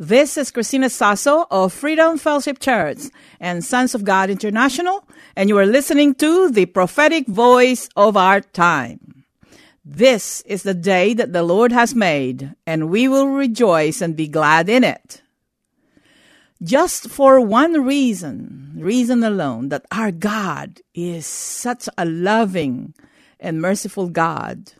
This is Christina Sasso of Freedom Fellowship Church and Sons of God International, and you are listening to the prophetic voice of our time. This is the day that the Lord has made, and we will rejoice and be glad in it. Just for one reason, reason alone, that our God is such a loving and merciful God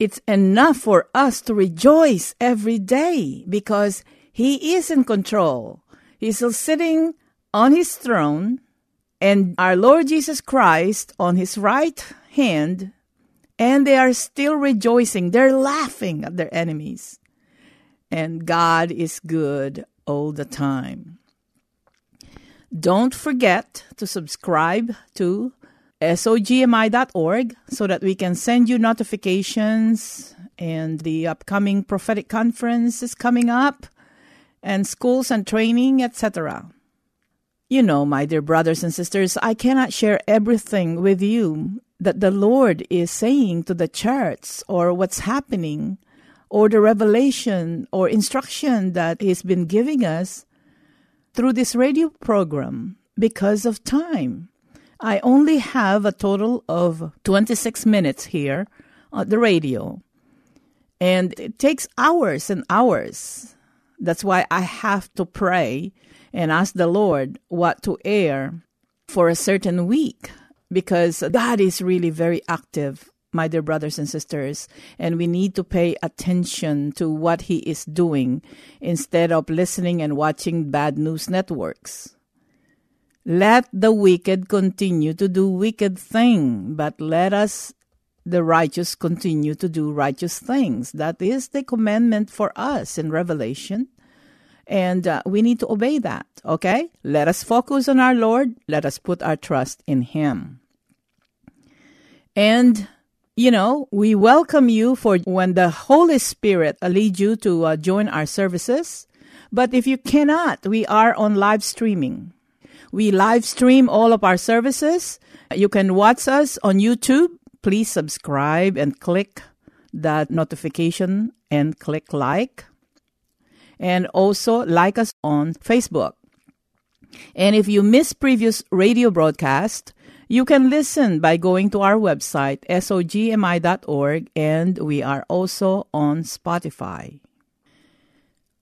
it's enough for us to rejoice every day because He is in control. He's still sitting on His throne, and our Lord Jesus Christ on His right hand, and they are still rejoicing. They're laughing at their enemies. And God is good all the time. Don't forget to subscribe to sogmi.org so that we can send you notifications and the upcoming prophetic conference is coming up and schools and training etc you know my dear brothers and sisters i cannot share everything with you that the lord is saying to the church or what's happening or the revelation or instruction that he's been giving us through this radio program because of time I only have a total of 26 minutes here on the radio. And it takes hours and hours. That's why I have to pray and ask the Lord what to air for a certain week because God is really very active, my dear brothers and sisters, and we need to pay attention to what He is doing instead of listening and watching bad news networks. Let the wicked continue to do wicked things, but let us, the righteous, continue to do righteous things. That is the commandment for us in Revelation. And uh, we need to obey that, okay? Let us focus on our Lord. Let us put our trust in Him. And, you know, we welcome you for when the Holy Spirit leads you to uh, join our services. But if you cannot, we are on live streaming. We live stream all of our services. You can watch us on YouTube. Please subscribe and click that notification and click like. And also like us on Facebook. And if you miss previous radio broadcast, you can listen by going to our website, sogmi.org, and we are also on Spotify.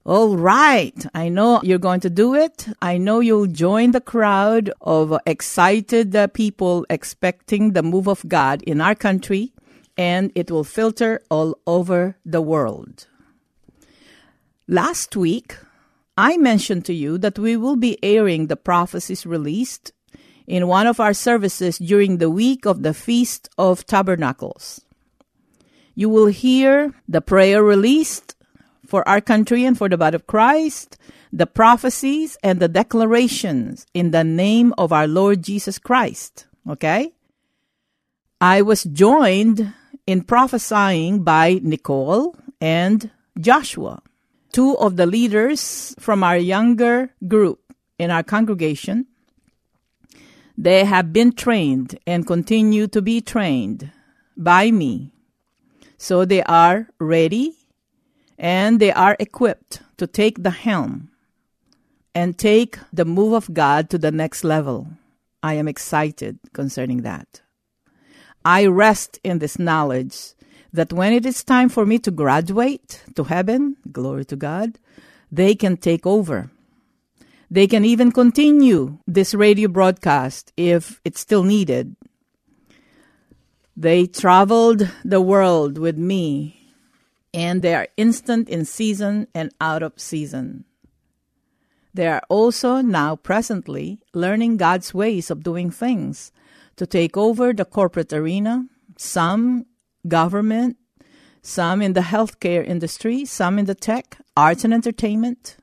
All right. I know you're going to do it. I know you'll join the crowd of excited uh, people expecting the move of God in our country, and it will filter all over the world. Last week, I mentioned to you that we will be airing the prophecies released in one of our services during the week of the Feast of Tabernacles. You will hear the prayer released for our country and for the body of Christ, the prophecies and the declarations in the name of our Lord Jesus Christ. Okay? I was joined in prophesying by Nicole and Joshua, two of the leaders from our younger group in our congregation. They have been trained and continue to be trained by me. So they are ready and they are equipped to take the helm and take the move of God to the next level. I am excited concerning that. I rest in this knowledge that when it is time for me to graduate to heaven, glory to God, they can take over They can even continue this radio broadcast if it's still needed. They traveled the world with me, and they are instant in season and out of season. They are also now presently learning God's ways of doing things to take over the corporate arena, some government, some in the healthcare industry, some in the tech, arts and entertainment,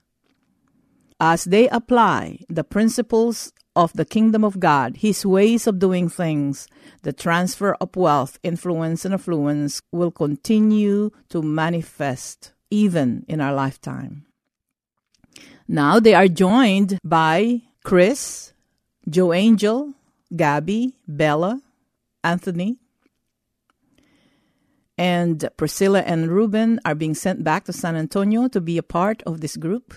as they apply the principles of the kingdom of God, his ways of doing things, the transfer of wealth, influence, and affluence will continue to manifest even in our lifetime. Now they are joined by Chris, Joe Angel, Gabby, Bella, Anthony, and Priscilla and Ruben are being sent back to San Antonio to be a part of this group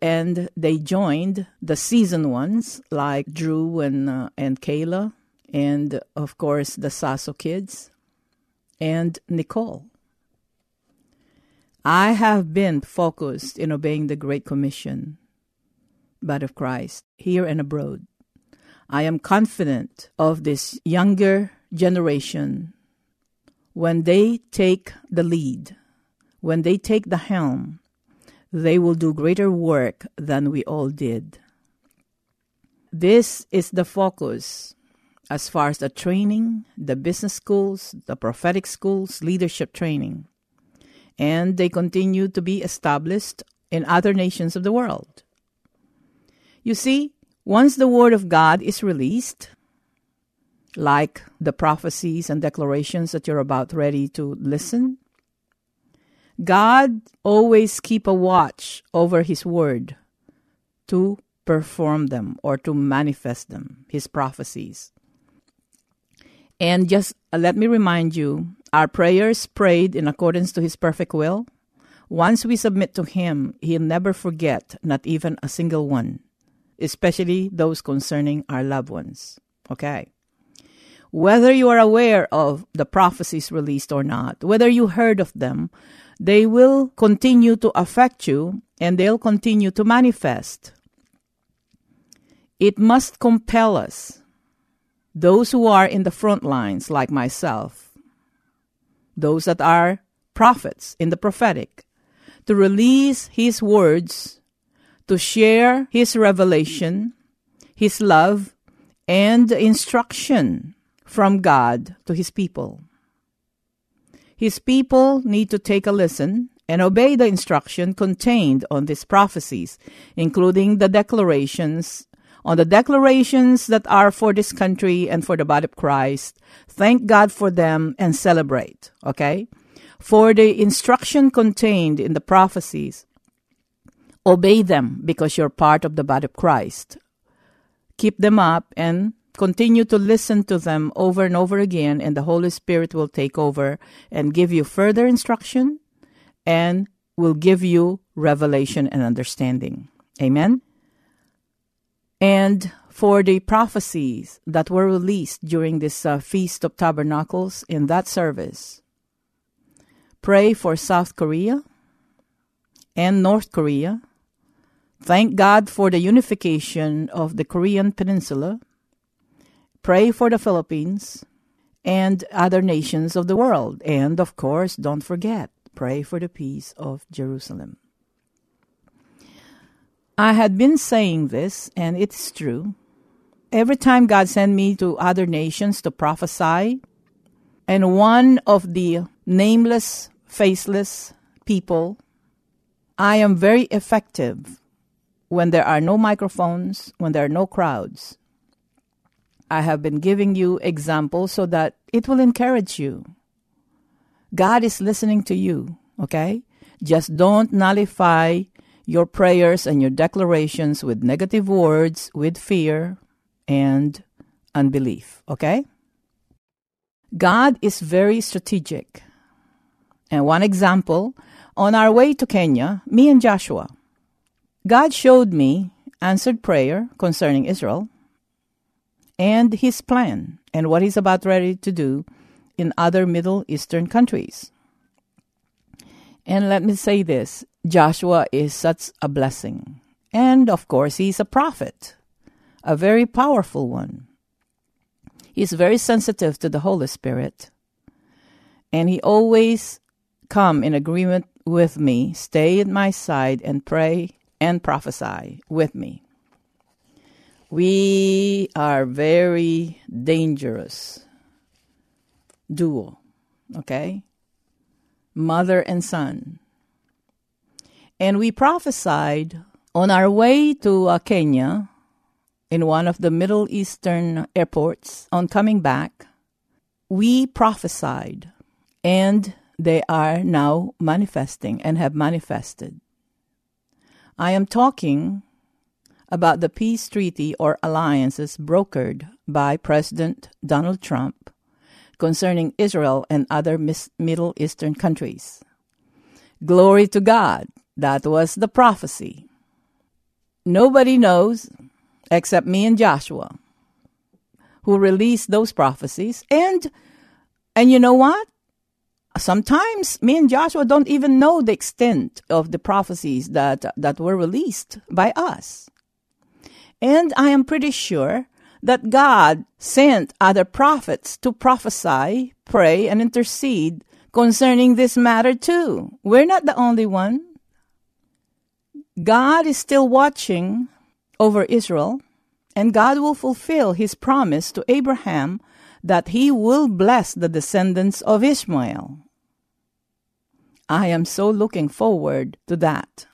and they joined the season ones like Drew and uh, and Kayla, and of course the Sasso kids, and Nicole. I have been focused in obeying the Great Commission, but of Christ here and abroad. I am confident of this younger generation when they take the lead, when they take the helm they will do greater work than we all did. This is the focus as far as the training, the business schools, the prophetic schools, leadership training. And they continue to be established in other nations of the world. You see, once the Word of God is released, like the prophecies and declarations that you're about ready to listen, God always keep a watch over his word to perform them or to manifest them, his prophecies. And just uh, let me remind you, our prayers prayed in accordance to his perfect will. Once we submit to him, he'll never forget not even a single one, especially those concerning our loved ones. Okay? Whether you are aware of the prophecies released or not, whether you heard of them, they will continue to affect you and they'll continue to manifest. It must compel us, those who are in the front lines, like myself, those that are prophets in the prophetic, to release His words, to share His revelation, His love, and instruction from God to His people. His people need to take a listen and obey the instruction contained on these prophecies, including the declarations on the declarations that are for this country and for the body of Christ. Thank God for them and celebrate, okay? For the instruction contained in the prophecies, obey them because you're part of the body of Christ. Keep them up and Continue to listen to them over and over again, and the Holy Spirit will take over and give you further instruction and will give you revelation and understanding. Amen. And for the prophecies that were released during this uh, Feast of Tabernacles in that service, pray for South Korea and North Korea. Thank God for the unification of the Korean Peninsula Pray for the Philippines and other nations of the world. And of course, don't forget, pray for the peace of Jerusalem. I had been saying this, and it's true. Every time God sent me to other nations to prophesy, and one of the nameless, faceless people, I am very effective when there are no microphones, when there are no crowds. I have been giving you examples so that it will encourage you. God is listening to you, okay? Just don't nullify your prayers and your declarations with negative words, with fear and unbelief, okay? God is very strategic. And one example, on our way to Kenya, me and Joshua, God showed me answered prayer concerning Israel and his plan and what he's about ready to do in other Middle Eastern countries. And let me say this Joshua is such a blessing. And of course, he's a prophet, a very powerful one. He's very sensitive to the Holy Spirit. And he always come in agreement with me, stay at my side and pray and prophesy with me. We are very dangerous duo, okay? Mother and son. And we prophesied on our way to uh, Kenya in one of the Middle Eastern airports on coming back. We prophesied, and they are now manifesting and have manifested. I am talking about the peace treaty or alliances brokered by President Donald Trump concerning Israel and other Middle Eastern countries. Glory to God. That was the prophecy. Nobody knows except me and Joshua who released those prophecies and and you know what? Sometimes me and Joshua don't even know the extent of the prophecies that that were released by us. And I am pretty sure that God sent other prophets to prophesy, pray, and intercede concerning this matter too. We're not the only one. God is still watching over Israel, and God will fulfill his promise to Abraham that he will bless the descendants of Ishmael. I am so looking forward to that.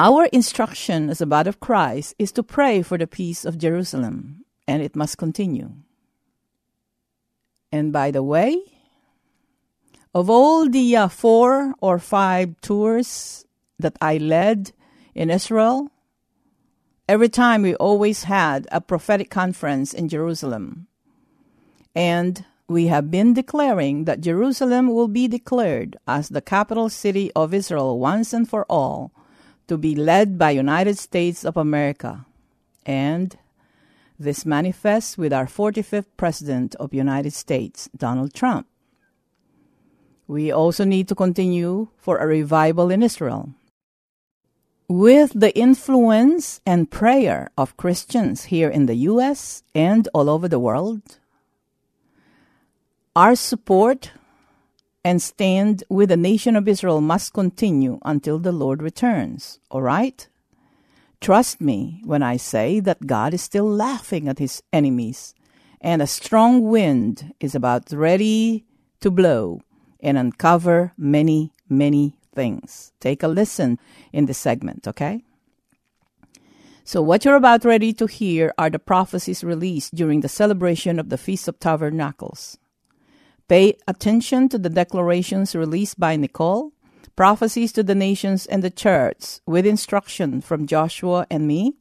Our instruction as a body of Christ is to pray for the peace of Jerusalem, and it must continue. And by the way, of all the uh, four or five tours that I led in Israel, every time we always had a prophetic conference in Jerusalem. And we have been declaring that Jerusalem will be declared as the capital city of Israel once and for all to be led by United States of America. And this manifests with our 45th President of United States, Donald Trump. We also need to continue for a revival in Israel. With the influence and prayer of Christians here in the U.S. and all over the world, our support and stand with the nation of Israel must continue until the Lord returns. All right? Trust me when I say that God is still laughing at his enemies, and a strong wind is about ready to blow and uncover many, many things. Take a listen in this segment, okay? So, what you're about ready to hear are the prophecies released during the celebration of the Feast of Tabernacles. Pay attention to the declarations released by Nicole, prophecies to the nations and the church, with instruction from Joshua and me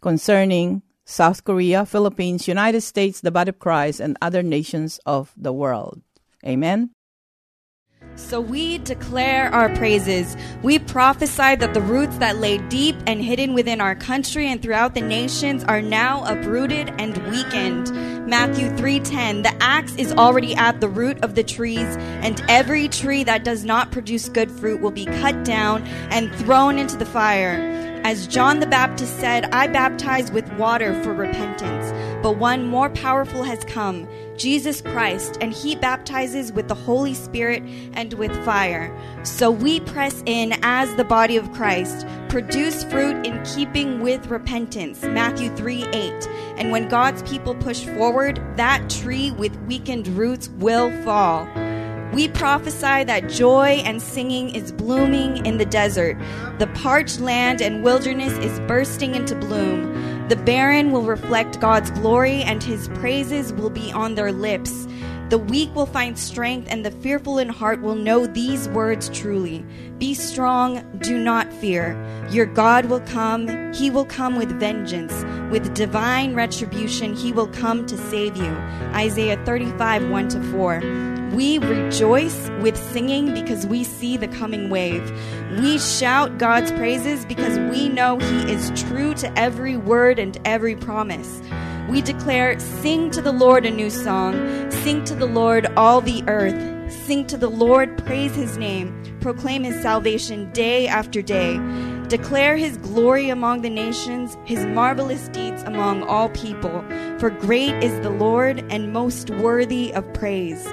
concerning South Korea, Philippines, United States, the body of Christ, and other nations of the world. Amen. So we declare our praises. We prophesy that the roots that lay deep and hidden within our country and throughout the nations are now uprooted and weakened. Matthew 3:10 The axe is already at the root of the trees and every tree that does not produce good fruit will be cut down and thrown into the fire. As John the Baptist said, I baptize with water for repentance, but one more powerful has come Jesus Christ, and he baptizes with the Holy Spirit and with fire. So we press in as the body of Christ, produce fruit in keeping with repentance. Matthew 3 8. And when God's people push forward, that tree with weakened roots will fall. We prophesy that joy and singing is blooming in the desert. The parched land and wilderness is bursting into bloom. The barren will reflect God's glory, and his praises will be on their lips. The weak will find strength, and the fearful in heart will know these words truly Be strong, do not fear. Your God will come, he will come with vengeance. With divine retribution, he will come to save you. Isaiah 35 1 to 4. We rejoice with singing because we see the coming wave. We shout God's praises because we know He is true to every word and every promise. We declare, Sing to the Lord a new song. Sing to the Lord all the earth. Sing to the Lord, praise His name. Proclaim His salvation day after day. Declare his glory among the nations, his marvelous deeds among all people. For great is the Lord and most worthy of praise.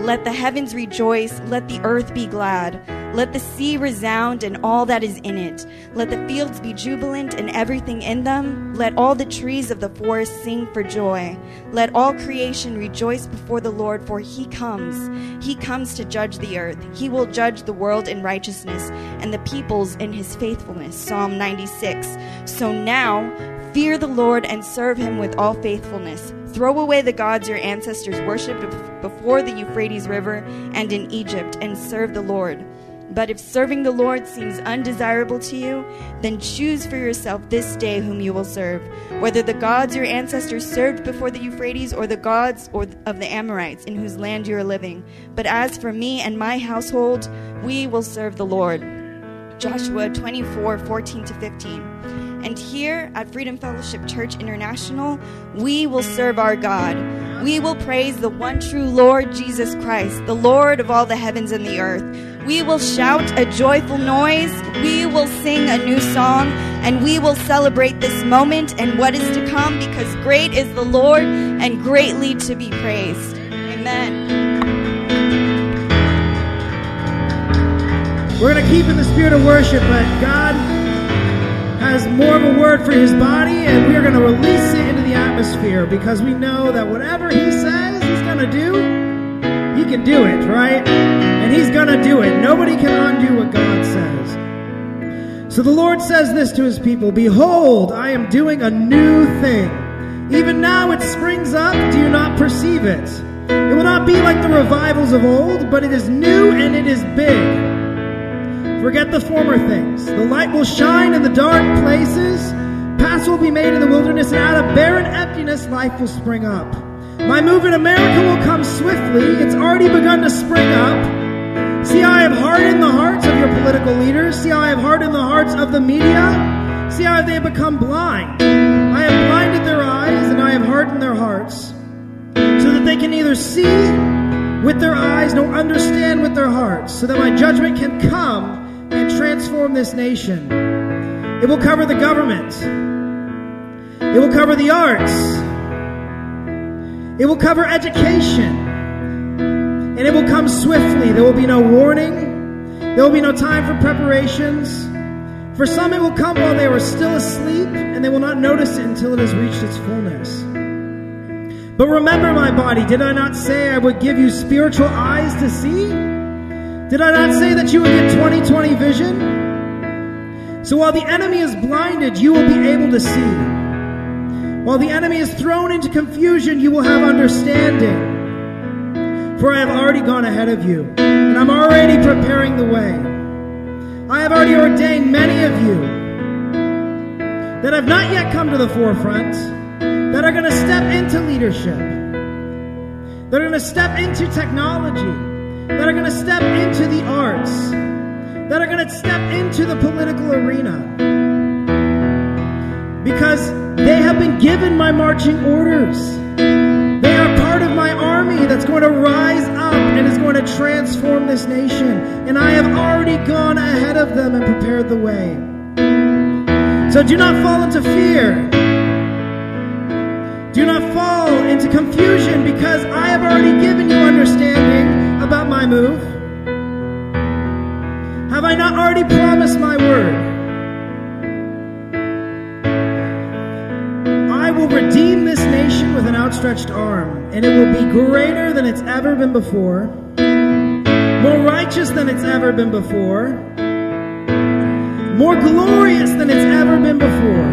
Let the heavens rejoice, let the earth be glad. Let the sea resound and all that is in it. Let the fields be jubilant and everything in them. Let all the trees of the forest sing for joy. Let all creation rejoice before the Lord, for he comes. He comes to judge the earth. He will judge the world in righteousness and the peoples in his faithfulness. Psalm 96. So now, fear the Lord and serve him with all faithfulness. Throw away the gods your ancestors worshipped before the Euphrates River and in Egypt, and serve the Lord. But if serving the Lord seems undesirable to you, then choose for yourself this day whom you will serve, whether the gods your ancestors served before the Euphrates or the gods or of the Amorites in whose land you are living. But as for me and my household, we will serve the Lord. Joshua 24 14 to 15. And here at Freedom Fellowship Church International, we will serve our God. We will praise the one true Lord Jesus Christ, the Lord of all the heavens and the earth. We will shout a joyful noise. We will sing a new song. And we will celebrate this moment and what is to come because great is the Lord and greatly to be praised. Amen. We're going to keep in the spirit of worship, but God has more of a word for his body, and we are going to release it into the atmosphere because we know that whatever he says he's going to do, he can do it, right? And he's going to do it. Nobody can undo what God says. So the Lord says this to his people Behold, I am doing a new thing. Even now it springs up. Do you not perceive it? It will not be like the revivals of old, but it is new and it is big. Forget the former things. The light will shine in the dark places. Paths will be made in the wilderness, and out of barren emptiness, life will spring up. My move in America will come swiftly. It's already begun to spring up. See how I have hardened the hearts of your political leaders. See how I have hardened the hearts of the media. See how they have become blind. I have blinded their eyes, and I have hardened their hearts, so that they can neither see with their eyes nor understand with their hearts, so that my judgment can come and transform this nation. It will cover the government. It will cover the arts. It will cover education. And it will come swiftly. There will be no warning. There will be no time for preparations. For some, it will come while they are still asleep, and they will not notice it until it has reached its fullness. But remember, my body, did I not say I would give you spiritual eyes to see? Did I not say that you would get 2020 vision? So while the enemy is blinded, you will be able to see. While the enemy is thrown into confusion, you will have understanding. For I have already gone ahead of you, and I'm already preparing the way. I have already ordained many of you that have not yet come to the forefront, that are going to step into leadership, that are going to step into technology that are going to step into the arts, that are going to step into the political arena. Because they have been given my marching orders. They are part of my army that's going to rise up and is going to transform this nation. And I have already gone ahead of them and prepared the way. So do not fall into fear. Do not fall into confusion because I have already given you understanding about my move? Have I not already promised my word? I will redeem this nation with an outstretched arm, and it will be greater than it's ever been before, more righteous than it's ever been before, more glorious than it's ever been before.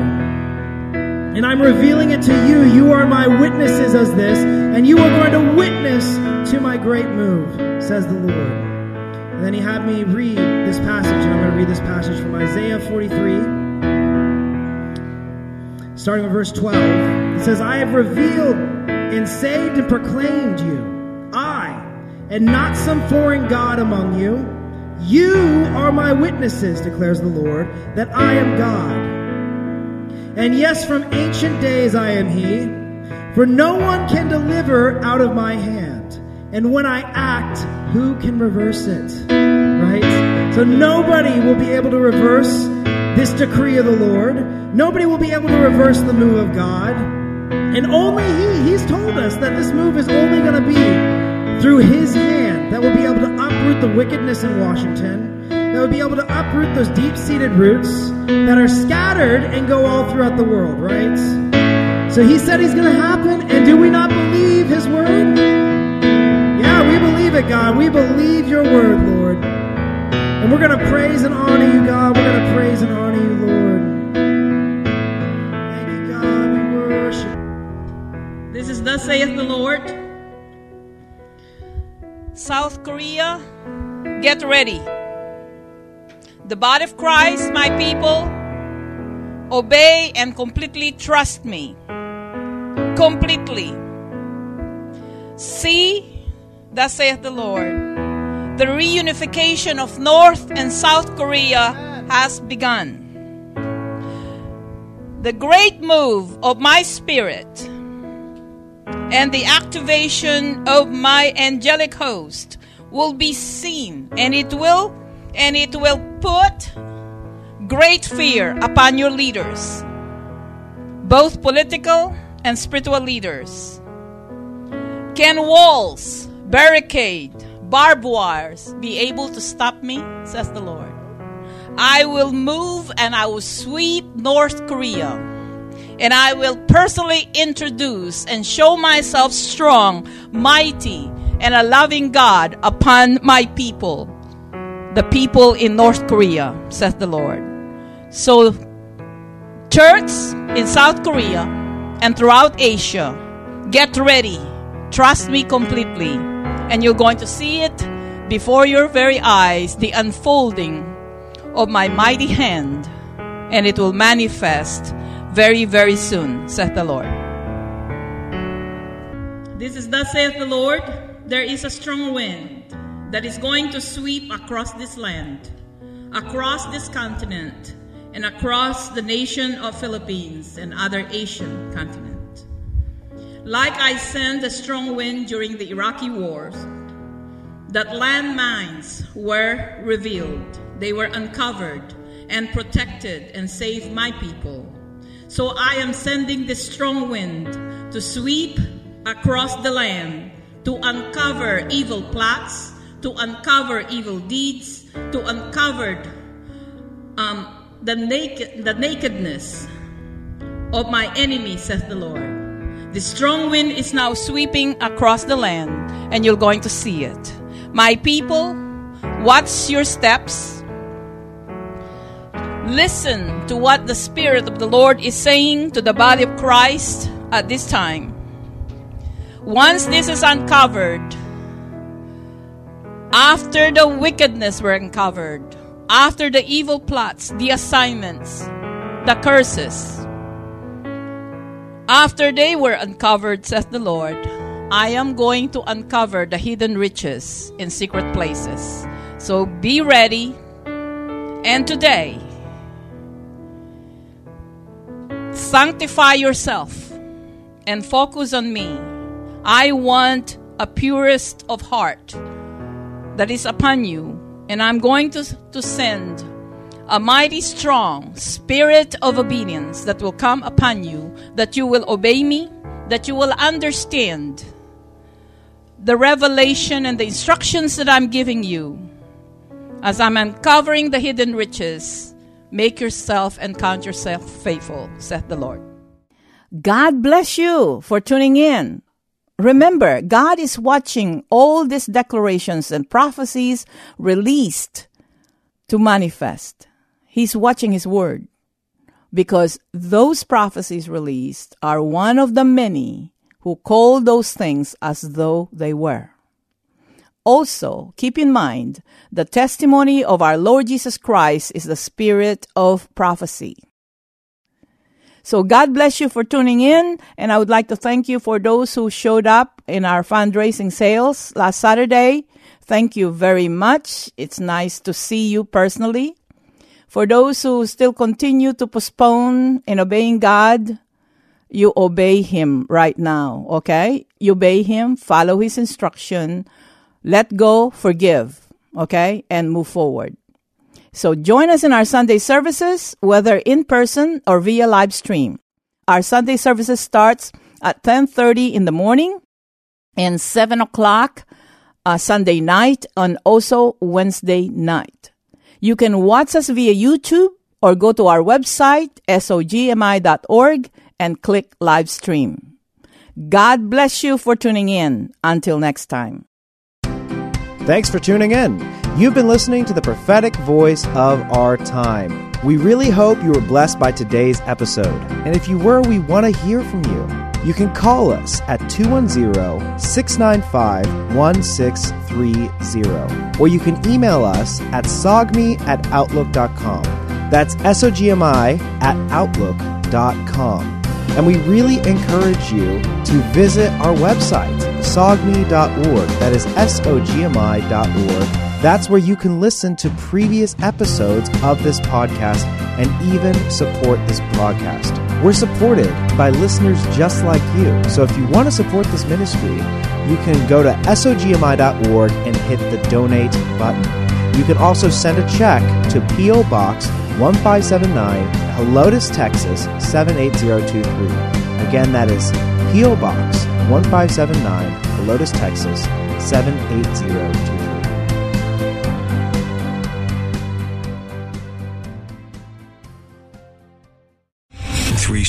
And I'm revealing it to you. You are my witnesses as this, and you are going to witness to my great move, says the Lord. And then he had me read this passage, and I'm going to read this passage from Isaiah 43, starting with verse 12. It says, I have revealed and saved and proclaimed you, I, and not some foreign God among you. You are my witnesses, declares the Lord, that I am God. And yes, from ancient days I am He, for no one can deliver out of my hand. And when I act, who can reverse it? Right? So nobody will be able to reverse this decree of the Lord. Nobody will be able to reverse the move of God. And only He, He's told us that this move is only going to be through His hand that will be able to uproot the wickedness in Washington, that will be able to uproot those deep seated roots that are scattered and go all throughout the world, right? So He said He's going to happen, and do we not believe His word? Believe it, God. We believe your word, Lord. And we're going to praise and honor you, God. We're going to praise and honor you, Lord. Thank you, God. We worship. This is thus saith the Lord. South Korea, get ready. The body of Christ, my people, obey and completely trust me. Completely. See, thus saith the Lord, the reunification of North and South Korea has begun. The great move of my spirit and the activation of my angelic host will be seen and it will and it will put great fear upon your leaders both political and spiritual leaders can walls barricade barbed wires be able to stop me says the lord i will move and i will sweep north korea and I will personally introduce and show myself strong, mighty, and a loving God upon my people, the people in North Korea, says the Lord. So, church in South Korea and throughout Asia, get ready. Trust me completely. And you're going to see it before your very eyes the unfolding of my mighty hand, and it will manifest very, very soon, saith the Lord. This is thus saith the Lord there is a strong wind that is going to sweep across this land, across this continent, and across the nation of Philippines and other Asian continent. Like I sent a strong wind during the Iraqi wars, that landmines were revealed, they were uncovered and protected and saved my people. So I am sending this strong wind to sweep across the land, to uncover evil plots, to uncover evil deeds, to uncover um, the, naked, the nakedness of my enemy, says the Lord. The strong wind is now sweeping across the land, and you're going to see it. My people, watch your steps. Listen to what the Spirit of the Lord is saying to the body of Christ at this time. Once this is uncovered, after the wickedness were uncovered, after the evil plots, the assignments, the curses, after they were uncovered, saith the Lord, I am going to uncover the hidden riches in secret places. So be ready. And today, sanctify yourself and focus on me. I want a purest of heart that is upon you, and I'm going to, to send a mighty strong spirit of obedience that will come upon you, that you will obey me, that you will understand the revelation and the instructions that I'm giving you as I'm uncovering the hidden riches. Make yourself and count yourself faithful, saith the Lord. God bless you for tuning in. Remember, God is watching all these declarations and prophecies released to manifest. He's watching His Word because those prophecies released are one of the many who call those things as though they were. Also, keep in mind the testimony of our Lord Jesus Christ is the spirit of prophecy. So God bless you for tuning in. And I would like to thank you for those who showed up in our fundraising sales last Saturday. Thank you very much. It's nice to see you personally. For those who still continue to postpone in obeying God, you obey Him right now, okay? You obey Him, follow His instruction, let go, forgive, okay? And move forward. So join us in our Sunday services, whether in person or via live stream. Our Sunday services starts at 10:30 in the morning and 7 o'clock uh, Sunday night and also Wednesday night. You can watch us via YouTube or go to our website, sogmi.org, and click live stream. God bless you for tuning in. Until next time. Thanks for tuning in. You've been listening to the prophetic voice of our time. We really hope you were blessed by today's episode. And if you were, we want to hear from you. You can call us at 210 695 1630, or you can email us at sogmi at outlook.com. That's S O G M I at outlook.com. And we really encourage you to visit our website, sogmi.org. That is S O G M I.org. That's where you can listen to previous episodes of this podcast and even support this broadcast. We're supported by listeners just like you. So if you want to support this ministry, you can go to sogmi.org and hit the donate button. You can also send a check to P.O. Box 1579, Helotes, Texas 78023. Again, that is P.O. Box 1579, Helotes, Texas 78023.